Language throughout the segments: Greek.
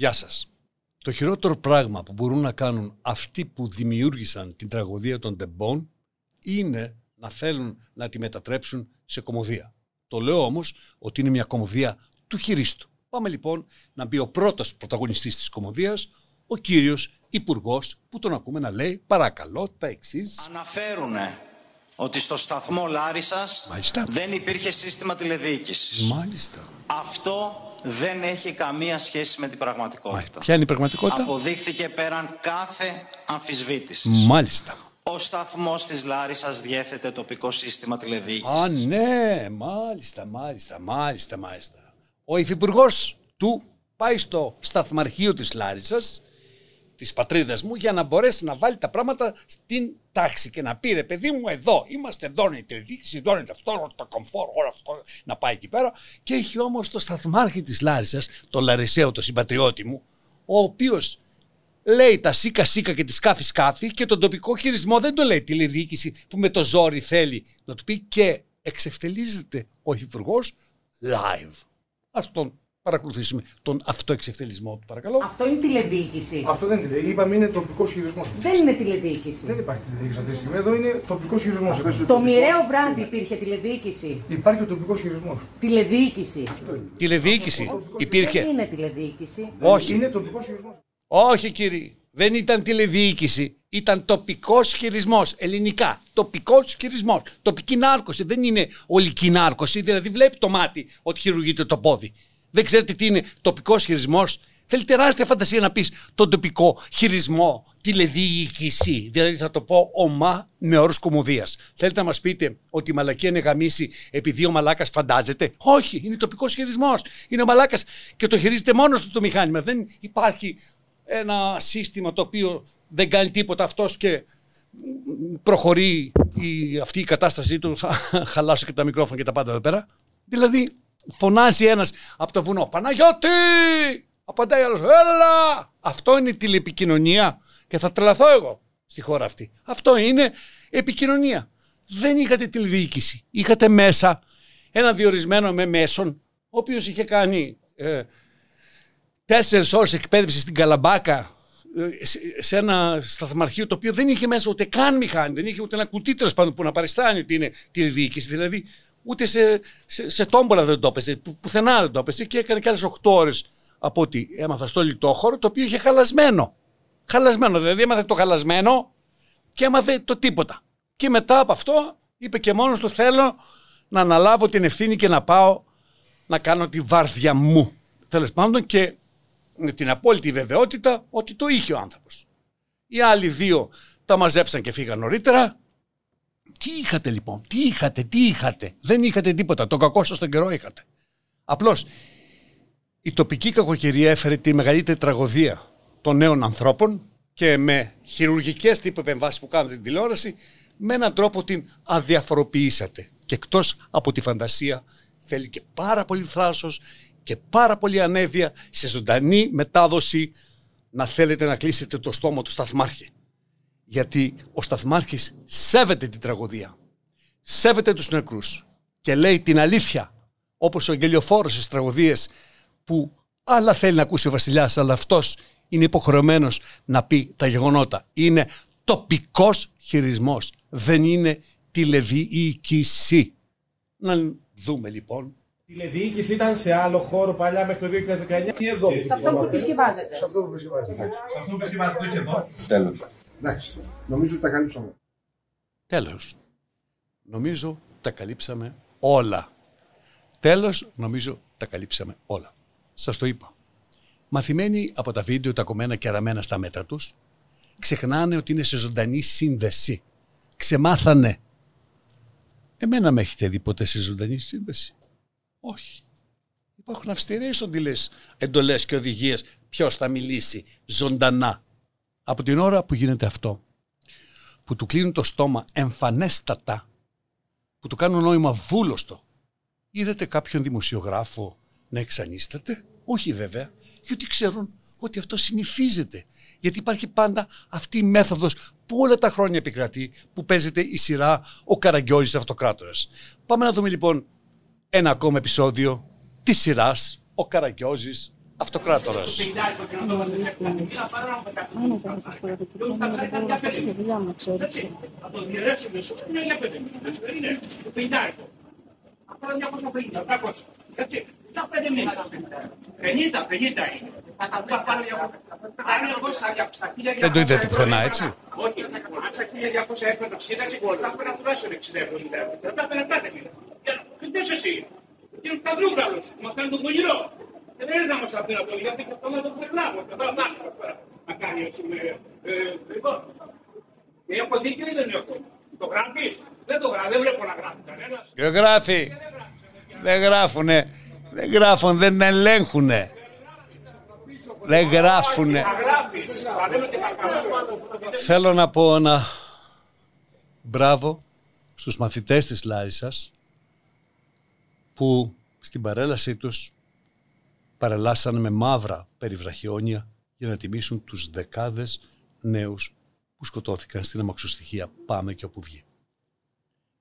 Γεια σας. Το χειρότερο πράγμα που μπορούν να κάνουν αυτοί που δημιούργησαν την τραγωδία των τεμπών είναι να θέλουν να τη μετατρέψουν σε κομμωδία. Το λέω όμως ότι είναι μια κομμωδία του χειρίστου. Πάμε λοιπόν να μπει ο πρώτος πρωταγωνιστής της κομμωδίας, ο κύριος υπουργός που τον ακούμε να λέει παρακαλώ τα εξής. Αναφέρουν ότι στο σταθμό Λάρισας Μάλιστα. δεν υπήρχε σύστημα τηλεδιοίκησης. Μάλιστα. Αυτό δεν έχει καμία σχέση με την πραγματικότητα. Ποια είναι η πραγματικότητα; Αποδείχθηκε πέραν κάθε αμφισβήτησης. Μάλιστα. Ο σταθμός της Λάρισας διέθετε τοπικό σύστημα τηλεδιοίκησης. Α, ναι, μάλιστα, μάλιστα, μάλιστα, μάλιστα. Ο υφυπουργός του πάει στο σταθμαρχείο της Λάρισας τη πατρίδα μου για να μπορέσει να βάλει τα πράγματα στην τάξη και να πει ρε παιδί μου εδώ είμαστε, εδώ είναι η τηλεδιοίκηση, εδώ είναι αυτό, το κομφόρ, όλο αυτό να πάει εκεί πέρα. Και έχει όμως το σταθμάρχη της Λάρισας, το Λαρισαίο, το συμπατριώτη μου, ο οποίος λέει τα σίκα σίκα και τη σκάφη σκάφη και τον τοπικό χειρισμό δεν το λέει τηλεδιοίκηση που με το ζόρι θέλει να του πει και εξευτελίζεται ο υπουργό live. Ας τον παρακολουθήσουμε τον αυτοεξευτελισμό του, παρακαλώ. Αυτό είναι τηλεδιοίκηση. Αυτό δεν είναι τηλεδιοίκηση. Είπαμε είναι τοπικό χειρισμό. Δεν είναι τηλεδιοίκηση. Δεν υπάρχει τηλεδιοίκηση αυτή τη στιγμή. Εδώ είναι τοπικό χειρισμός. Το μοιραίο βράδυ υπήρχε τηλεδιοίκηση. Υπάρχει ο τοπικός χειρισμός. Τηλεδιοίκηση. Τηλεδιοίκηση υπήρχε. Δεν είναι τηλεδιοίκηση. Όχι. Είναι τοπικός χειρισμός. Όχι κύριε. Δεν ήταν τηλεδιοίκηση. Ήταν τοπικός χειρισμός. Ελληνικά. Τοπικός χειρισμός. Τοπική νάρκωση. Δεν είναι ολική νάρκωση. Δηλαδή βλέπει το μάτι ότι χειρουργείται το πόδι. Δεν ξέρετε τι είναι τοπικός χειρισμός. Θέλει τεράστια φαντασία να πεις τον τοπικό χειρισμό, τηλεδιοίκηση. Δηλαδή θα το πω ομά με όρους κομμωδίας. Θέλετε να μας πείτε ότι η μαλακία είναι γαμίση επειδή ο μαλάκας φαντάζεται; Όχι, είναι τοπικός χειρισμός. Είναι ο μαλάκας και το χειρίζεται μόνος του το μηχάνημα. Δεν υπάρχει ένα σύστημα το οποίο δεν κάνει τίποτα αυτός και προχωρεί η, αυτή η κατάστασή του. Θα χαλάσω και τα μικρόφωνα και τα πάντα εδώ πέρα. Δηλαδή, φωνάζει ένας από το βουνό. Παναγιώτη! Απαντάει άλλος. Έλα! Αυτό είναι η τηλεπικοινωνία. Και θα τρελαθώ εγώ στη χώρα αυτή. Αυτό είναι επικοινωνία. Δεν είχατε τηλεδιοίκηση. Είχατε μέσα ένα διορισμένο με μέσον, ο οποίος είχε κάνει ε, τέσσερις ώρες εκπαίδευση στην Καλαμπάκα ε, σε ένα σταθμαρχείο το οποίο δεν είχε μέσα ούτε καν μηχάνη, δεν είχε ούτε ένα κουτί τέλος πάντων που να παριστάνει ότι είναι τηλεδιοίκηση. Δηλαδή ούτε σε, σε, σε τόμπολα δεν το έπεσε, που, πουθενά δεν το έπεσε και έκανε κι άλλες 8 ώρες από ό,τι έμαθα στο λιτόχωρο, το οποίο είχε χαλασμένο. Χαλασμένο, δηλαδή έμαθε το χαλασμένο και έμαθε το τίποτα. Και μετά από αυτό είπε και μόνος του θέλω να αναλάβω την ευθύνη και να πάω να κάνω τη βάρδια μου. Τέλος πάντων και με την απόλυτη βεβαιότητα ότι το είχε ο άνθρωπος. Οι άλλοι δύο τα μαζέψαν και φύγαν νωρίτερα. Τι είχατε λοιπόν, τι είχατε, τι είχατε; Δεν είχατε τίποτα, το κακό σας τον καιρό είχατε. Απλώς η τοπική κακοκαιρία έφερε τη μεγαλύτερη τραγωδία των νέων ανθρώπων και με χειρουργικές τύπου επεμβάσεις που κάνετε στην τηλεόραση με έναν τρόπο την αδιαφοροποιήσατε. Και εκτός από τη φαντασία θέλει και πάρα πολύ θράσος και πάρα πολύ ανέδεια σε ζωντανή μετάδοση να θέλετε να κλείσετε το στόμα του σταθμάρχη. Γιατί ο σταθμάρχης σέβεται την τραγωδία. Σέβεται τους νεκρούς και λέει την αλήθεια όπως ο Αγγελιοφόρος στις τραγωδίες που άλλα θέλει να ακούσει ο βασιλιάς αλλά αυτός είναι υποχρεωμένος να πει τα γεγονότα. Είναι τοπικός χειρισμός. Δεν είναι τηλεδιοίκηση. Να δούμε λοιπόν τηλεδιοίκηση ήταν σε άλλο χώρο παλιά μέχρι το 2019 ή εδώ. Σε αυτό που επισκευάζεται. Σε αυτό που επισκευάζεται. Σε αυτό που επισκευάζεται, όχι εδώ. Τέλος. Εντάξει. Νομίζω ότι τα καλύψαμε. Τέλος. Νομίζω τα καλύψαμε όλα. Τέλος, νομίζω τα καλύψαμε όλα. Σας το είπα. Μαθημένοι από τα βίντεο τα κομμένα και αραμένα στα μέτρα τους, ξεχνάνε ότι είναι σε ζωντανή σύνδεση. Ξεμάθανε. Εμένα με έχετε δει ποτέ σε ζωντανή σύνδεση; Όχι. Υπάρχουν αυστηρές εντολές και οδηγίες ποιος θα μιλήσει ζωντανά; Από την ώρα που γίνεται αυτό, που του κλείνουν το στόμα εμφανέστατα, που του κάνουν νόημα βούλωστο, είδατε κάποιον δημοσιογράφο να εξανίσταται; Όχι βέβαια, γιατί ξέρουν ότι αυτό συνηθίζεται. Γιατί υπάρχει πάντα αυτή η μέθοδος που όλα τα χρόνια επικρατεί, που παίζεται η σειρά «Ο Καραγκιόζης Αυτοκράτορας». Πάμε να δούμε λοιπόν ένα ακόμα επεισόδιο της σειράς «Ο Καραγκιόζης αυτοκράτορας. Θα το διαιρέσουμε σε όλα για πέντε μήνες. Δεν είναι το πεντάρικο. Αυτό είναι 250, 300. Έτσι. Για πέντε μήνες. 50, 50 είναι. Θα πάρω 200. Αν εγώ στα 1200 Δεν το είδατε ευρώ πουθενά, έκανα- έτσι; Όχι, αν στα 1200 έπαιρνα σύνταξη, θα έπαιρνα τουλάχιστον 60 ευρώ την μέρα. Δεν θα έπαιρνα κάθε μήνα. Για να- Δεν είσαι εσύ. Τι είναι τα βλούγκαλος, μας κάνει τον κονιρό. Και δεν ήρθαμε σε αυτήν αυτό, γιατί αυτό να το περνάμε. Και τώρα να να κάνει, ας πούμε, ε, λοιπόν. Έχω δίκιο ή δεν έχω; Το γράφεις; Δεν το γράφεις, δεν βλέπω να γράφει κανένας. Δεν γράφει. Δεν γράφουνε. Δεν γράφουν, δεν ελέγχουνε. Δεν γράφουνε. Να γράφεις. Θα λέμε και θα κάνουμε. Θέλω να πω ένα μπράβο στους μαθητές της Λάρισας που στην παρέλασή τους παρελάσανε με μαύρα περιβραχιόνια για να τιμήσουν τους δεκάδες νέους που σκοτώθηκαν στην αμαξοστοιχεία Πάμε και όπου βγει.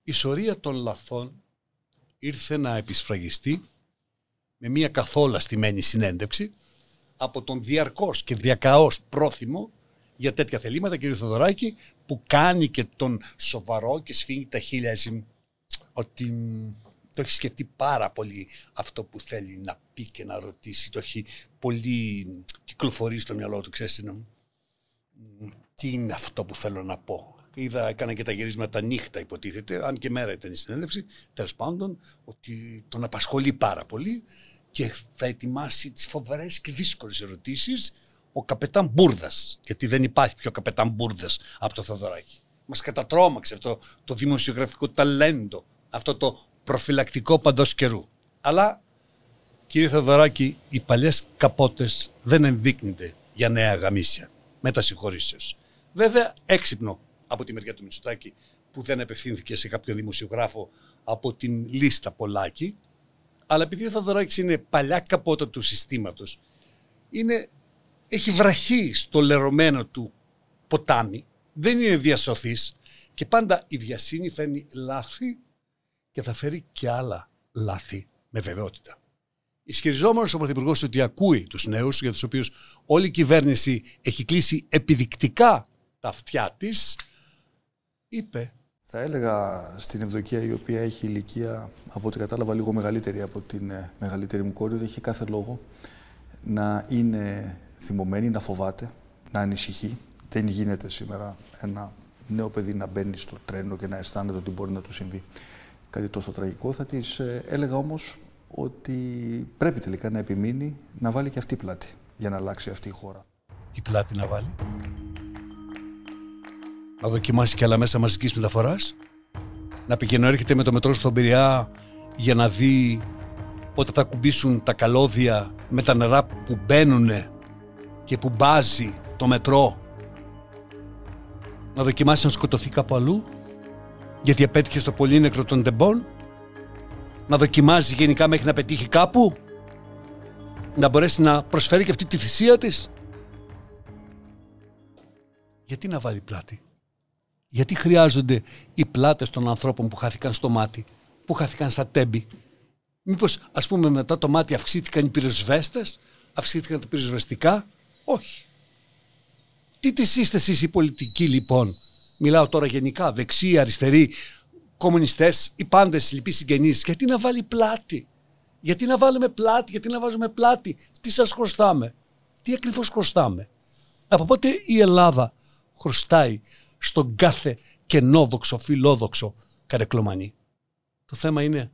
Η σωρία των λαθών ήρθε να επισφραγιστεί με μια καθόλου στημένη συνέντευξη από τον διαρκώς και διακαώς πρόθυμο για τέτοια θελήματα, κύριο Θοδωράκη, που κάνει και τον σοβαρό και σφίγγει τα χείλια έτσι, ότι μ, το έχει σκεφτεί πάρα πολύ αυτό που θέλει να πει και να ρωτήσει. Το έχει πολύ μ, κυκλοφορεί στο μυαλό του, ξέρεις, είναι, μ, τι είναι αυτό που θέλω να πω. Είδα, έκανα και τα γυρίσματα νύχτα υποτίθεται, αν και μέρα ήταν η συνέντευξη, τέλος πάντων, ότι τον απασχολεί πάρα πολύ και θα ετοιμάσει τις φοβερές και δύσκολες ερωτήσεις ο καπετάν Μπούρδας, γιατί δεν υπάρχει πιο καπετάν Μπούρδας από το Θοδωράκη. Μας κατατρώμαξε αυτό το δημοσιογραφικό ταλέντο, αυτό το προφυλακτικό παντός καιρού. Αλλά, κύριε Θοδωράκη, οι παλιές καπότες δεν ενδείκνυται για νέα γαμίσια, μετά συγχωρήσεως. Βέβαια, έξυπνο από τη μεριά του Μητσοτάκη, που δεν απευθύνθηκε σε κάποιο δημοσιογράφο από την λίστα Πολάκη, αλλά επειδή ο Θοδωράκης είναι παλιά καπότα του συστήματος, είναι, έχει βραχεί στο λερωμένο του ποτάμι, δεν είναι διασωθής και πάντα η βιασύνη φέρνει λάθη και θα φέρει και άλλα λάθη με βεβαιότητα. Ισχυριζόμενος ο Πρωθυπουργός ότι ακούει τους νέους για τους οποίους όλη η κυβέρνηση έχει κλείσει επιδεικτικά τα αυτιά της, είπε Θα έλεγα στην Ευδοκία, η οποία έχει ηλικία, από ό,τι κατάλαβα, λίγο μεγαλύτερη από την ε, μεγαλύτερη μου κόρη, ότι έχει κάθε λόγο να είναι θυμωμένη, να φοβάται, να ανησυχεί. Δεν γίνεται σήμερα ένα νέο παιδί να μπαίνει στο τρένο και να αισθάνεται ότι μπορεί να του συμβεί κάτι τόσο τραγικό. Θα της ε, έλεγα όμως ότι πρέπει τελικά να επιμείνει να βάλει και αυτή πλάτη για να αλλάξει αυτή η χώρα. τι πλάτη να βάλει; Να δοκιμάσει και άλλα μέσα μαζικής μεταφοράς; Να πηγαίνει έρχεται με το μετρό στον Πειραιά για να δει πότε θα κουμπίσουν τα καλώδια με τα νερά που μπαίνουν και που μπάζει το μετρό; Να δοκιμάσει να σκοτωθεί κάπου αλλού; Γιατί απέτυχε στο πολύνεκρο των τεμπών. Να δοκιμάζει γενικά μέχρι να πετύχει κάπου; Να μπορέσει να προσφέρει και αυτή τη θυσία της; Γιατί να βάλει πλάτη; Γιατί χρειάζονται οι πλάτες των ανθρώπων που χάθηκαν στο μάτι, που χάθηκαν στα τέμπη; Μήπως ας πούμε μετά το μάτι αυξήθηκαν οι πυροσβέστες, αυξήθηκαν τα πυροσβεστικά; Όχι. Τι τις είστε εσείς οι πολιτικοί λοιπόν. Μιλάω τώρα γενικά, δεξιοί, αριστεροί, κομμουνιστές, οι πάντες λοιποί συγγενείς. Γιατί να βάλει πλάτη; Γιατί να βάλουμε πλάτη, γιατί να βάζουμε πλάτη; Τι σας χρωστάμε; Τι ακριβώς χρωστάμε; Από πότε η Ελλάδα χρωστάει στον κάθε κενόδοξο, φιλόδοξο καρεκλωμανί. Το θέμα είναι,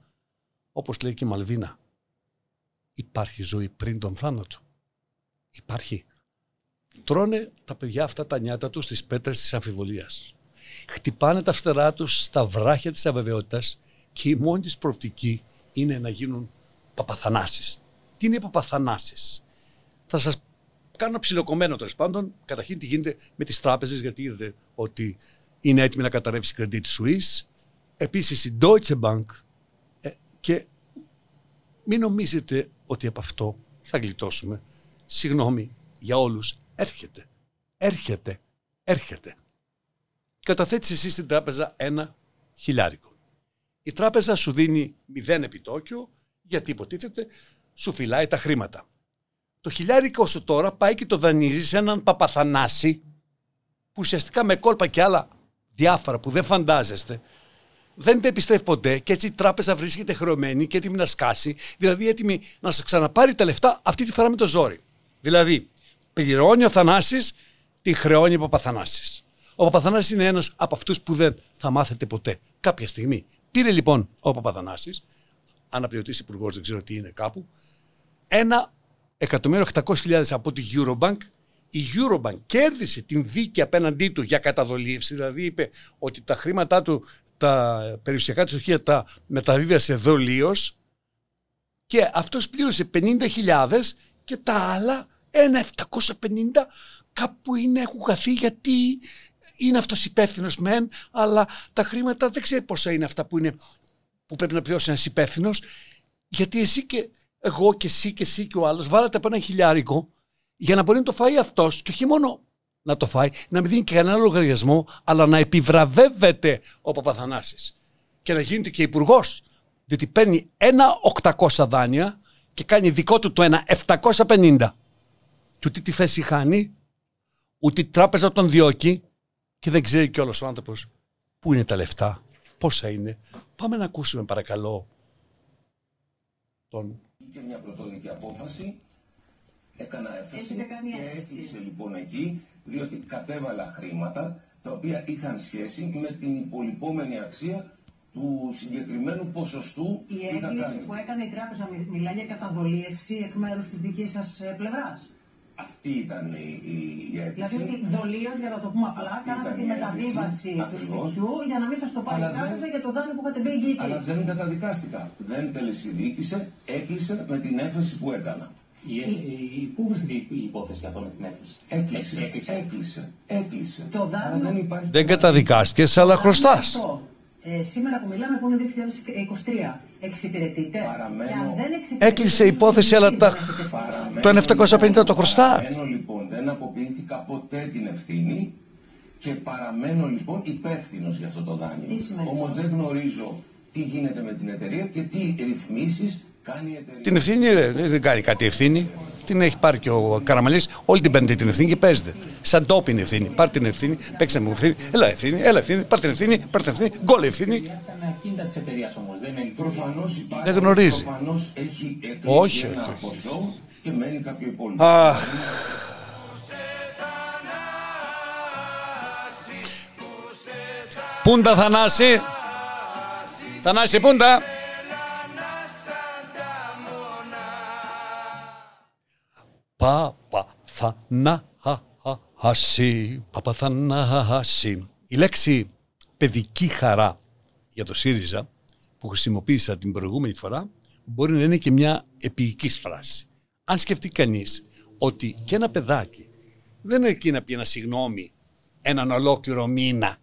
όπως λέει και η Μαλβίνα, υπάρχει ζωή πριν τον θάνατο. Υπάρχει. Τρώνε τα παιδιά αυτά τα νιάτα τους στις πέτρες της αμφιβολίας. Χτυπάνε τα φτερά τους στα βράχια της αβεβαιότητας και η μόνη της προοπτική είναι να γίνουν παπαθανάσεις. Τι είναι οι παπαθανάσεις; Θα σας κάνω ψιλοκομμένο τέλος πάντων. Καταρχήν τι γίνεται με τις τράπεζες γιατί είδατε ότι είναι έτοιμη να καταρρεύσει η Credit Suisse. Επίσης η Deutsche Bank ε, και μην νομίζετε ότι από αυτό θα γλιτώσουμε. Συγγνώμη για όλους. Έρχεται. Έρχεται. Έρχεται. Καταθέτεις εσύ στην τράπεζα ένα χιλιάρικο. Η τράπεζα σου δίνει μηδέν επιτόκιο γιατί υποτίθεται σου φυλάει τα χρήματα. το χιλιάρικο σου τώρα πάει και το δανείζεις σε έναν Παπαθανάση που ουσιαστικά με κόλπα και άλλα διάφορα που δεν φαντάζεστε δεν τα επιστρέφει ποτέ και έτσι η τράπεζα βρίσκεται χρεωμένη και έτοιμη να σκάσει, δηλαδή έτοιμη να σας ξαναπάρει τα λεφτά αυτή τη φορά με το ζόρι. Δηλαδή, πληρώνει ο Θανάσης, τη χρεώνει ο Παπαθανάσης. Ο Παπαθανάσης είναι ένας από αυτούς που δεν θα μάθετε ποτέ. Κάποια στιγμή πήρε λοιπόν ο Παπαθανάσης, αναπληρωτής υπουργός, δεν ξέρω τι είναι κάπου, ένα εκατομμύριο 800.000 από τη Eurobank. Η Eurobank κέρδισε την δίκη απέναντί του για καταδολίευση, δηλαδή είπε ότι τα χρήματά του, τα περιουσιακά του στοιχεία τα μεταδίδασε δολίως και αυτός πλήρωσε 50.000 και τα άλλα ένα 750 κάπου είναι έχουν χαθεί γιατί είναι αυτός υπεύθυνος μεν αλλά τα χρήματα δεν ξέρει πόσα είναι αυτά που, είναι, που πρέπει να πληρώσει ένας υπεύθυνος. γιατί εσύ και εγώ και εσύ και εσύ και ο άλλος βάλατε από ένα χιλιάρικο για να μπορεί να το φάει αυτός και όχι μόνο να το φάει, να μην δίνει κανένα λογαριασμό, αλλά να επιβραβεύεται ο Παπαθανάσης και να γίνεται και υπουργός. Διότι παίρνει ένα 800 δάνεια και κάνει δικό του το ένα 750. Και ούτε τη θέση χάνει, ούτε η τράπεζα τον διώκει και δεν ξέρει κιόλας ο άνθρωπος πού είναι τα λεφτά, πόσα είναι. Πάμε να ακούσουμε παρακαλώ τον και μια πρωτόδικη απόφαση. Έκανα έφεση Έχετε κάνει και έφεση. έκλεισε λοιπόν εκεί, διότι κατέβαλα χρήματα τα οποία είχαν σχέση με την υπολοιπόμενη αξία του συγκεκριμένου ποσοστού Η που είχα έκκληση κάνει. που έκανε η τράπεζα μι- μιλάει για καταβολίευση εκ μέρους της δικής σας πλευράς. Αυτή ήταν η, η, η αίτηση. Δηλαδή ότι δολίω, για να το πούμε απλά, Αυτή κάνατε ήταν τη η μεταβίβαση αίτηση, του ακριβώς. σπιτιού για να μην σας το πάρει Αλλά η δεν- τράπεζα για το δάνειο που είχατε μπει εγγυητή. Αλλά δεν καταδικάστηκα. Δεν τελεσυδίκησε, έκλεισε με την έφεση που έκανα. Η, η, πού βρίσκεται η, η υπόθεση αυτό με την έφεση; Έκλεισε, Έκλεισε. έκλεισε, έκλεισε. Το Άρα δάνειο- δεν υπάρχει... δεν καταδικάστηκες αλλά χρωστάς. Αυτό, ε, σήμερα που μιλάμε που είναι 2023, εξυπηρετείτε. Παραμένω- Και αν δεν εξυπηρετείτε, Έκλεισε η υπόθεση αλλά τα... Παραμένω, το 750 το χρωστάς. Παραμένω λοιπόν, δεν αποποιήθηκα ποτέ την ευθύνη και παραμένω λοιπόν υπεύθυνος για αυτό το δάνειο. Τι σημαίνει Όμως αυτό; δεν γνωρίζω τι γίνεται με την εταιρεία και τι ρυθμίσεις κάνει η εταιρεία. Την ευθύνη ρε, δεν κάνει κάτι ευθύνη. Την έχει πάρει και ο Καραμαλής. Όλοι την παίρνετε την ευθύνη και παίζετε. Σαν τόπι είναι ευθύνη. Πάρ την ευθύνη, παίξτε με ευθύνη. Έλα ευθύνη, έλα ευθύνη, πάρ την ευθύνη, πάρ την ευθύνη. Γκολ ευθύνη. Ήταν ακίνητα τη εταιρεία όμω. Δεν είναι Προφανώ υπάρχει. Δεν γνωρίζει. Προφανώς έχει εκλείσει Όχι, ένα όχι, όχι. ποσό και μένει κάποιο υπόλοιπο. Αχ. Πούντα Θανάση. Θανάση Πούντα. Παπαθανάση. Παπαθανάση. Η λέξη παιδική χαρά για το ΣΥΡΙΖΑ που χρησιμοποίησα την προηγούμενη φορά μπορεί να είναι και μια επίοικης φράση. Αν σκεφτεί κανείς ότι και ένα παιδάκι δεν αρκεί να πει ένα συγγνώμη έναν ολόκληρο μήνα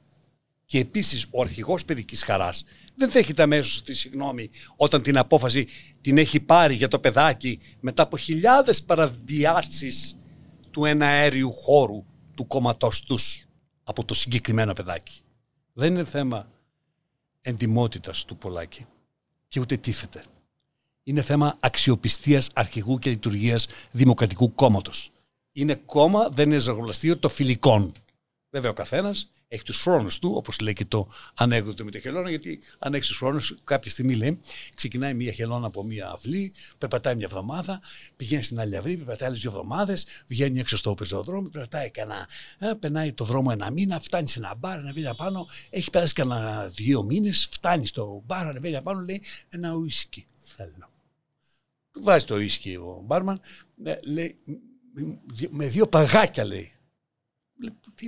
και επίσης ο αρχηγός παιδικής χαράς δεν δέχεται αμέσως τη συγγνώμη όταν την απόφαση την έχει πάρει για το παιδάκι μετά από χιλιάδες παραβιάσεις του εναέριου χώρου του κόμματός τους από το συγκεκριμένο παιδάκι. Δεν είναι θέμα εντιμότητας του Πολάκη και ούτε τίθεται. Είναι θέμα αξιοπιστίας αρχηγού και λειτουργίας Δημοκρατικού Κόμματος. Είναι κόμμα, δεν είναι ζαγολαστείο των φιλικών. Βέβαια ο καθένας έχει τους χρόνους του, όπως λέει και το ανέκδοτο με τη χελώνα, γιατί αν έχεις τους χρόνους, κάποια στιγμή λέει, ξεκινάει μία χελώνα από μία αυλή, περπατάει μια εβδομάδα, πηγαίνει στην άλλη αυλή, περπατάει άλλες δύο εβδομάδες, βγαίνει έξω στο πεζοδρόμιο, περπατάει κανένα, ε, περνάει το δρόμο ένα μήνα, φτάνει σε ένα μπαρ, ανεβαίνει απάνω, έχει περάσει κανένα δύο μήνες, φτάνει στο μπαρ, ανεβαίνει απάνω, λέει ένα ουίσκι θέλω. Του βάζει το ίσκι ο μπάρμαν, ε, λέει, «Μ- με δύο παγάκια λέει.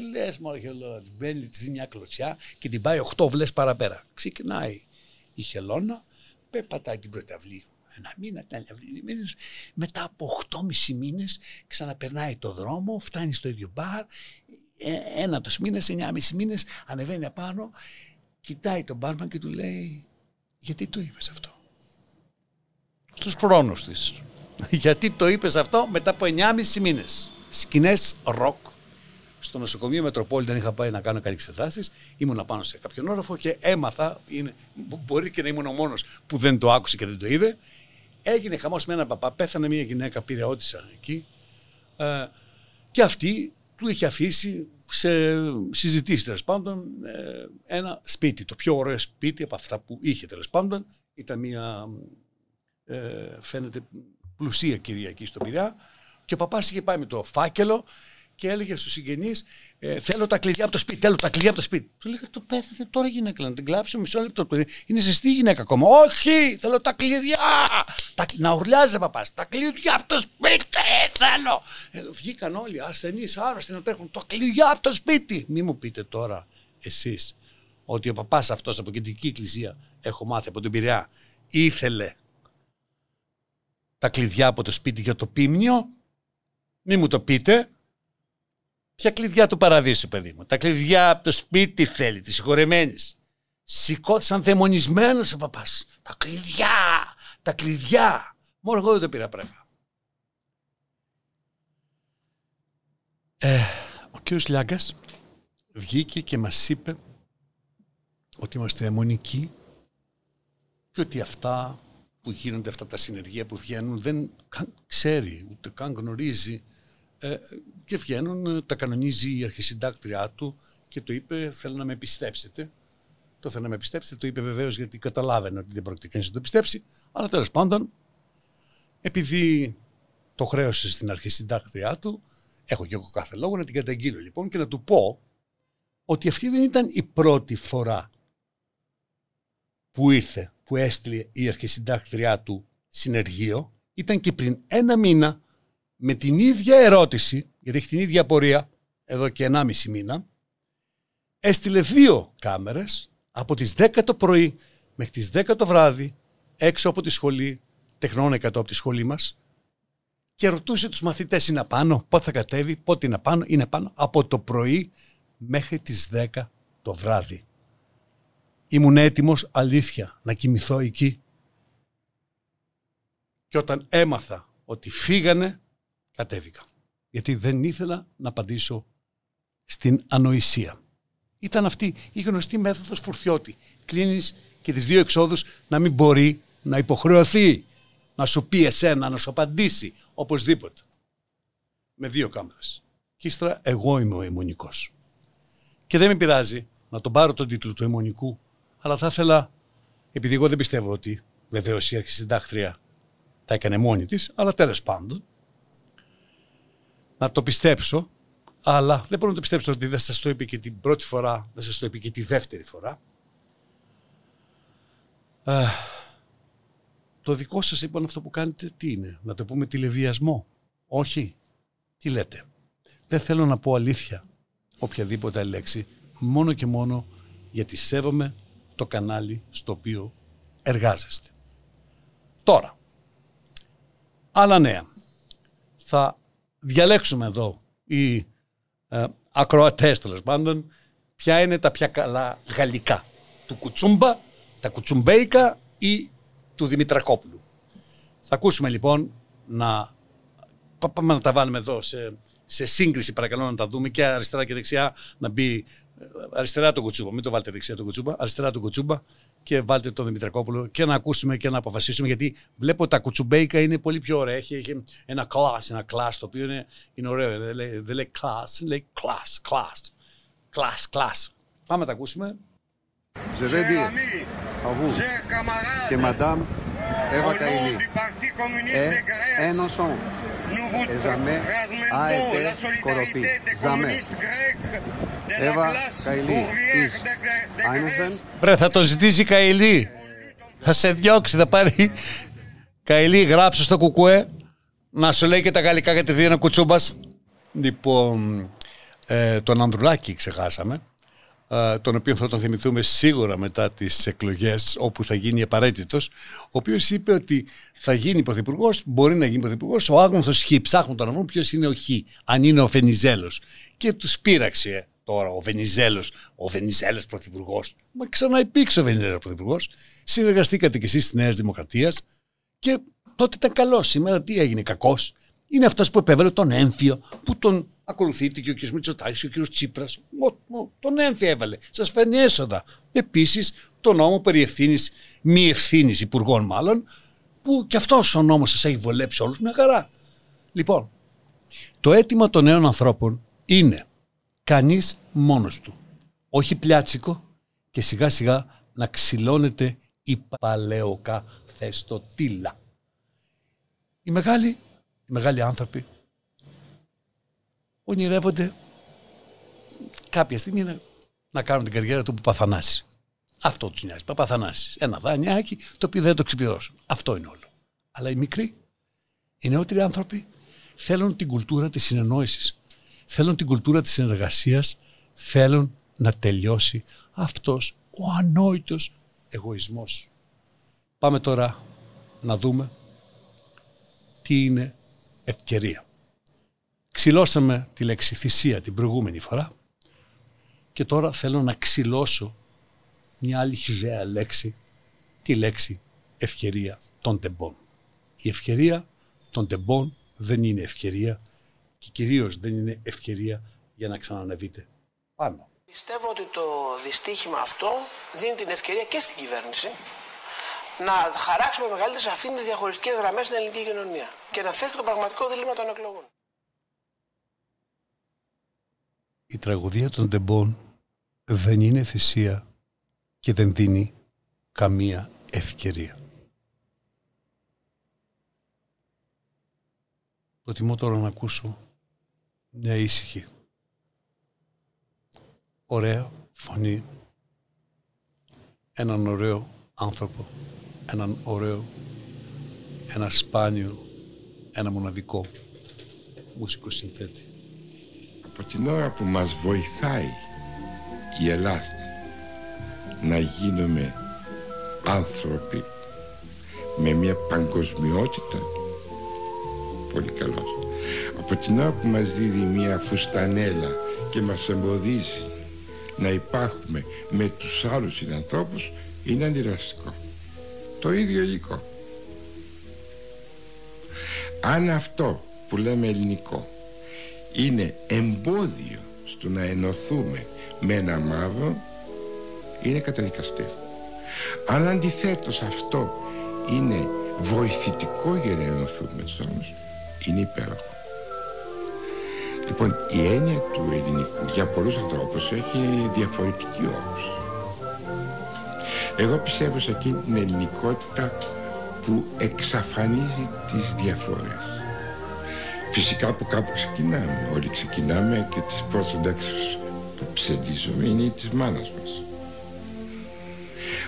Λέει, Τι λες, Μωρέ χελώνα, την παίρνει, της δίνει μια κλωτσιά και την πάει 8 βλές παραπέρα. Ξεκινάει η χελώνα, περπατάει την πρώτη αυλή. Ένα μήνα, την άλλη αυλή, μήνες. Μετά από 8,5 μήνες ξαναπερνάει το δρόμο, φτάνει στο ίδιο μπαρ. Ε, Ένα τους μήνες, 9,5 μήνες, ανεβαίνει απάνω, κοιτάει τον μπάρμαν και του λέει, Γιατί το είπες αυτό; Στους χρόνους της. Γιατί το είπες αυτό μετά από 9,5 μήνες. Σκηνές ροκ στο νοσοκομείο Μετροπόλιταν είχα πάει να κάνω κάτι εξετάσεις. Ήμουν πάνω σε κάποιον όροφο και έμαθα. Είναι, μπο- μπορεί και να ήμουν ο μόνος που δεν το άκουσε και δεν το είδε. Έγινε χαμός με έναν παπά, πέθανε μια γυναίκα πυρεώτησα εκεί. Ε, και αυτή του είχε αφήσει σε συζητήσεις τέλος πάντων ε, ένα σπίτι. Το πιο ωραίο σπίτι από αυτά που είχε τέλος πάντων ήταν μια ε, φαίνεται πλουσία κυρία εκεί στο Πειραιά. Και ο παπάς είχε πάει με το φάκελο και έλεγε στους συγγενείς: ε, Θέλω τα κλειδιά από το σπίτι. Θέλω τα κλειδιά από το σπίτι. Του λέγανε: Το πέθανε τώρα γυναίκα. Να την κλάψω μισό λεπτό. το παιδί. Είναι ζεστή η γυναίκα ακόμα. Όχι! Θέλω τα κλειδιά! Τα... Να ουρλιάζει παπάς. Τα κλειδιά από το σπίτι! Θέλω! Ε, βγήκαν όλοι ασθενείς, άρρωστοι να τρέχουν. Το κλειδιά από το σπίτι! Μη μου πείτε τώρα εσείς ότι ο παπάς αυτός από κεντρική εκκλησία, έχω μάθει από την Πειραιά, ήθελε τα κλειδιά από το σπίτι για το πίμνιο. Μη μου το πείτε. Ποια κλειδιά του παραδείσου, παιδί μου. Τα κλειδιά από το σπίτι θέλει, τη συγχωρεμένης. Σηκώθησαν δαιμονισμένος ο παπάς. Τα κλειδιά! Τα κλειδιά! Μόνο εγώ δεν το πήρα πρέφα. Ε, ο κ. Λιάγκας βγήκε και μας είπε ότι είμαστε αιμονικοί και ότι αυτά που γίνονται, αυτά τα συνεργεία που βγαίνουν δεν καν ξέρει, ούτε καν γνωρίζει ε, και βγαίνουν, ε, τα κανονίζει η αρχισυντάκτριά του και το είπε θέλω να με πιστέψετε. Το θέλω να με πιστέψετε, το είπε βεβαίως γιατί καταλάβαινε ότι δεν πρόκειται κανείς να το πιστέψει, αλλά τέλος πάντων, επειδή το χρέωσε στην αρχισυντάκτριά του, έχω και εγώ κάθε λόγο να την καταγγείλω λοιπόν και να του πω ότι αυτή δεν ήταν η πρώτη φορά που ήρθε, που έστειλε η αρχισυντάκτριά του συνεργείο, ήταν και πριν ένα μήνα με την ίδια ερώτηση, γιατί έχει την ίδια απορία εδώ και 1,5 μήνα, έστειλε δύο κάμερες από τις 10 το πρωί μέχρι τις 10 το βράδυ έξω από τη σχολή, τεχνών 100 από τη σχολή μας και ρωτούσε τους μαθητές είναι πάνω, πότε θα κατέβει, πότε είναι πάνω, είναι πάνω, από το πρωί μέχρι τις 10 το βράδυ. Ήμουν έτοιμος αλήθεια να κοιμηθώ εκεί. Και όταν έμαθα ότι φύγανε, κατέβηκα. Γιατί δεν ήθελα να απαντήσω στην ανοησία. Ήταν αυτή η γνωστή μέθοδος φουρθιώτη. Κλείνεις και τις δύο εξόδους να μην μπορεί να υποχρεωθεί να σου πει εσένα, να σου απαντήσει οπωσδήποτε. Με δύο κάμερες. Και ύστερα εγώ είμαι ο αιμονικός. Και δεν με πειράζει να τον πάρω τον τίτλο του αιμονικού, αλλά θα ήθελα, επειδή εγώ δεν πιστεύω ότι βεβαίως η αρχισυντάκτρια τα έκανε μόνη της, αλλά τέλος πάντων, να το πιστέψω, αλλά δεν μπορώ να το πιστέψω ότι δεν σας το είπε και την πρώτη φορά, δεν σας το είπε και τη δεύτερη φορά. Ε, το δικό σας λοιπόν αυτό που κάνετε τι είναι, να το πούμε τηλεβιασμό; Όχι. Τι λέτε; Δεν θέλω να πω αλήθεια οποιαδήποτε λέξη, μόνο και μόνο γιατί σέβομαι το κανάλι στο οποίο εργάζεστε. Τώρα, άλλα νέα. Θα διαλέξουμε εδώ οι ε, ακροατές τέλος πάντων ποια είναι τα πιο καλά γαλλικά. Του Κουτσούμπα, τα Κουτσουμπέικα ή του Δημητρακόπουλου. Θα ακούσουμε λοιπόν να πάμε να τα βάλουμε εδώ σε, σε σύγκριση παρακαλώ να τα δούμε και αριστερά και δεξιά να μπει ε, αριστερά το κουτσούμπα, μην το βάλετε δεξιά το κουτσούμπα, αριστερά το κουτσούμπα και βάλτε τον Δημητρακόπουλο και να ακούσουμε και να αποφασίσουμε γιατί βλέπω τα κουτσουμπέικα είναι πολύ πιο ωραία. Έχει, έχει ένα class, ένα class το οποίο είναι, είναι ωραίο. Δεν λέει, δεν λέει class, λέει class, class, class, class. Πάμε να τα ακούσουμε. Je vais dire à vous que Madame Eva Kaili est innocente et jamais a été corrompue. Jamais. Eva Kaili is innocent. Βρε, θα το ζητήσει η Καηλή. Θα σε διώξει, θα πάρει. Καηλή, γράψε στο κουκουέ να σου λέει και τα γαλλικά γιατί δίνει ένα κουτσούμπας. Λοιπόν, ε, τον Ανδρουλάκη ξεχάσαμε. Ε, τον οποίο θα τον θυμηθούμε σίγουρα μετά τις εκλογές όπου θα γίνει απαραίτητος, ο οποίος είπε ότι θα γίνει πρωθυπουργός, μπορεί να γίνει πρωθυπουργός, ο άγνωστος Χ, ψάχνουν τον να βρουν ποιος είναι ο Χ, αν είναι ο Βενιζέλος. Και τους πείραξε ε, τώρα ο Βενιζέλος, ο Βενιζέλος πρωθυπουργός. Μα ξαναυπήρξε ο Βενιζέλος πρωθυπουργός. Συνεργαστήκατε κι εσείς τη Νέα Δημοκρατίας και τότε ήταν καλός. Σήμερα τι έγινε, κακός. Είναι αυτός που επέβαλε τον έμφυο, που τον ακολουθείτε και ο κ. Μητσοτάκης και ο κ. Τσίπρας. Τον έμφυο έβαλε. Σας φέρνει έσοδα. Επίσης, το νόμο περί ευθύνης, μη ευθύνης υπουργών μάλλον, που κι αυτός ο νόμος σας έχει βολέψει όλους μια χαρά. Λοιπόν, το αίτημα των νέων ανθρώπων είναι κανείς μόνος του. Όχι πλιάτσικο και σιγά σιγά να ξυλώνεται η παλαιοκαθεστοτήλα. Οι μεγάλοι, οι μεγάλοι άνθρωποι ονειρεύονται κάποια στιγμή να, να κάνουν την καριέρα του Παπαθανάσης. Αυτό τους νοιάζει. Παπαθανάσης. Ένα δανειάκι το οποίο δεν το ξεπληρώσουν. Αυτό είναι όλο. Αλλά οι μικροί, οι νεότεροι άνθρωποι θέλουν την κουλτούρα της συνεννόησης. Θέλουν την κουλτούρα της συνεργασίας. Θέλουν να τελειώσει αυτός ο ανόητος εγωισμός. Πάμε τώρα να δούμε τι είναι ευκαιρία. Ξυλώσαμε τη λέξη θυσία την προηγούμενη φορά και τώρα θέλω να ξυλώσω μια άλλη χιδέα λέξη, τη λέξη ευκαιρία των τεμπών. Η ευκαιρία των τεμπών δεν είναι ευκαιρία και κυρίως δεν είναι ευκαιρία για να ξανανεβείτε πάνω. Πιστεύω ότι το δυστύχημα αυτό δίνει την ευκαιρία και στην κυβέρνηση να χαράξει με μεγαλύτερη σαφήνεια διαχωριστικές γραμμές στην ελληνική κοινωνία και να θέσει το πραγματικό δίλημα των εκλογών. Η τραγωδία των τεμπών δεν είναι θυσία και δεν δίνει καμία ευκαιρία. Προτιμώ τώρα να ακούσω μια ήσυχη, ωραία φωνή, έναν ωραίο άνθρωπο, έναν ωραίο, ένα σπάνιο, ένα μοναδικό μουσικό συνθέτη. Από την ώρα που μας βοηθάει η Ελλάδα να γίνουμε άνθρωποι με μια παγκοσμιότητα πολύ καλός από την ώρα που μας δίδει μια φουστανέλα και μας εμποδίζει να υπάρχουμε με τους άλλους συνανθρώπους είναι αντιδραστικό το ίδιο υλικό αν αυτό που λέμε ελληνικό είναι εμπόδιο στο να ενωθούμε με ένα μαύρο είναι καταδικαστή. Αν αντιθέτως αυτό είναι βοηθητικό για να ενωθούμε με τους άλλους, είναι υπέροχο. Λοιπόν, η έννοια του ελληνικού για πολλούς ανθρώπους έχει διαφορετική όμως. Εγώ πιστεύω σε εκείνη την ελληνικότητα που εξαφανίζει τις διαφορές. Φυσικά από κάπου ξεκινάμε. Όλοι ξεκινάμε και τις πρώτες λέξεις που ψελίζουμε είναι της μάνας μας.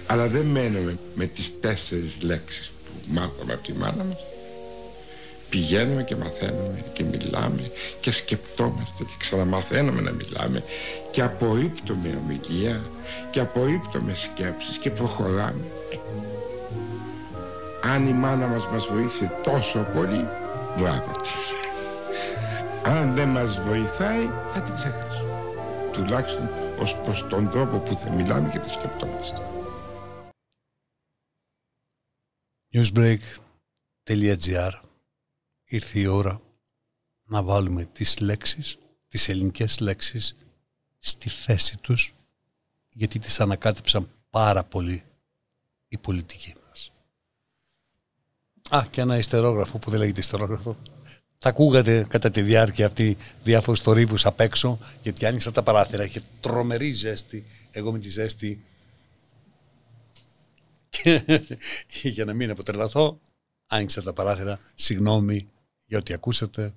Αλλά δεν μένουμε με τις τέσσερις λέξεις που μάθαμε από τη μάνα μας. Πηγαίνουμε και μαθαίνουμε και μιλάμε και σκεπτόμαστε και ξαναμαθαίνουμε να μιλάμε και απορρίπτουμε ομιλία και απορρίπτουμε σκέψεις και προχωράμε. Αν η μάνα μας μας βοήθησε τόσο πολύ, μπράβο της. Αν δεν μας βοηθάει, θα την ξεχάσουμε. Τουλάχιστον ως προς τον τρόπο που θα μιλάμε και θα σκεπτόμαστε. newsbreak.gr Ήρθε η ώρα να βάλουμε τις λέξεις, τις ελληνικές λέξεις στη θέση τους γιατί τις ανακάτεψαν πάρα πολύ οι πολιτικοί μας. Α, και ένα ιστερόγραφο που δεν λέγεται ιστερόγραφο. Θα ακούγατε κατά τη διάρκεια αυτή διάφορους θορύβους απ' έξω γιατί άνοιξα τα παράθυρα. Είχε τρομερή ζέστη. Εγώ με τη ζέστη για να μην αποτελαθώ, άνοιξα τα παράθυρα. Συγγνώμη για ό,τι ακούσατε.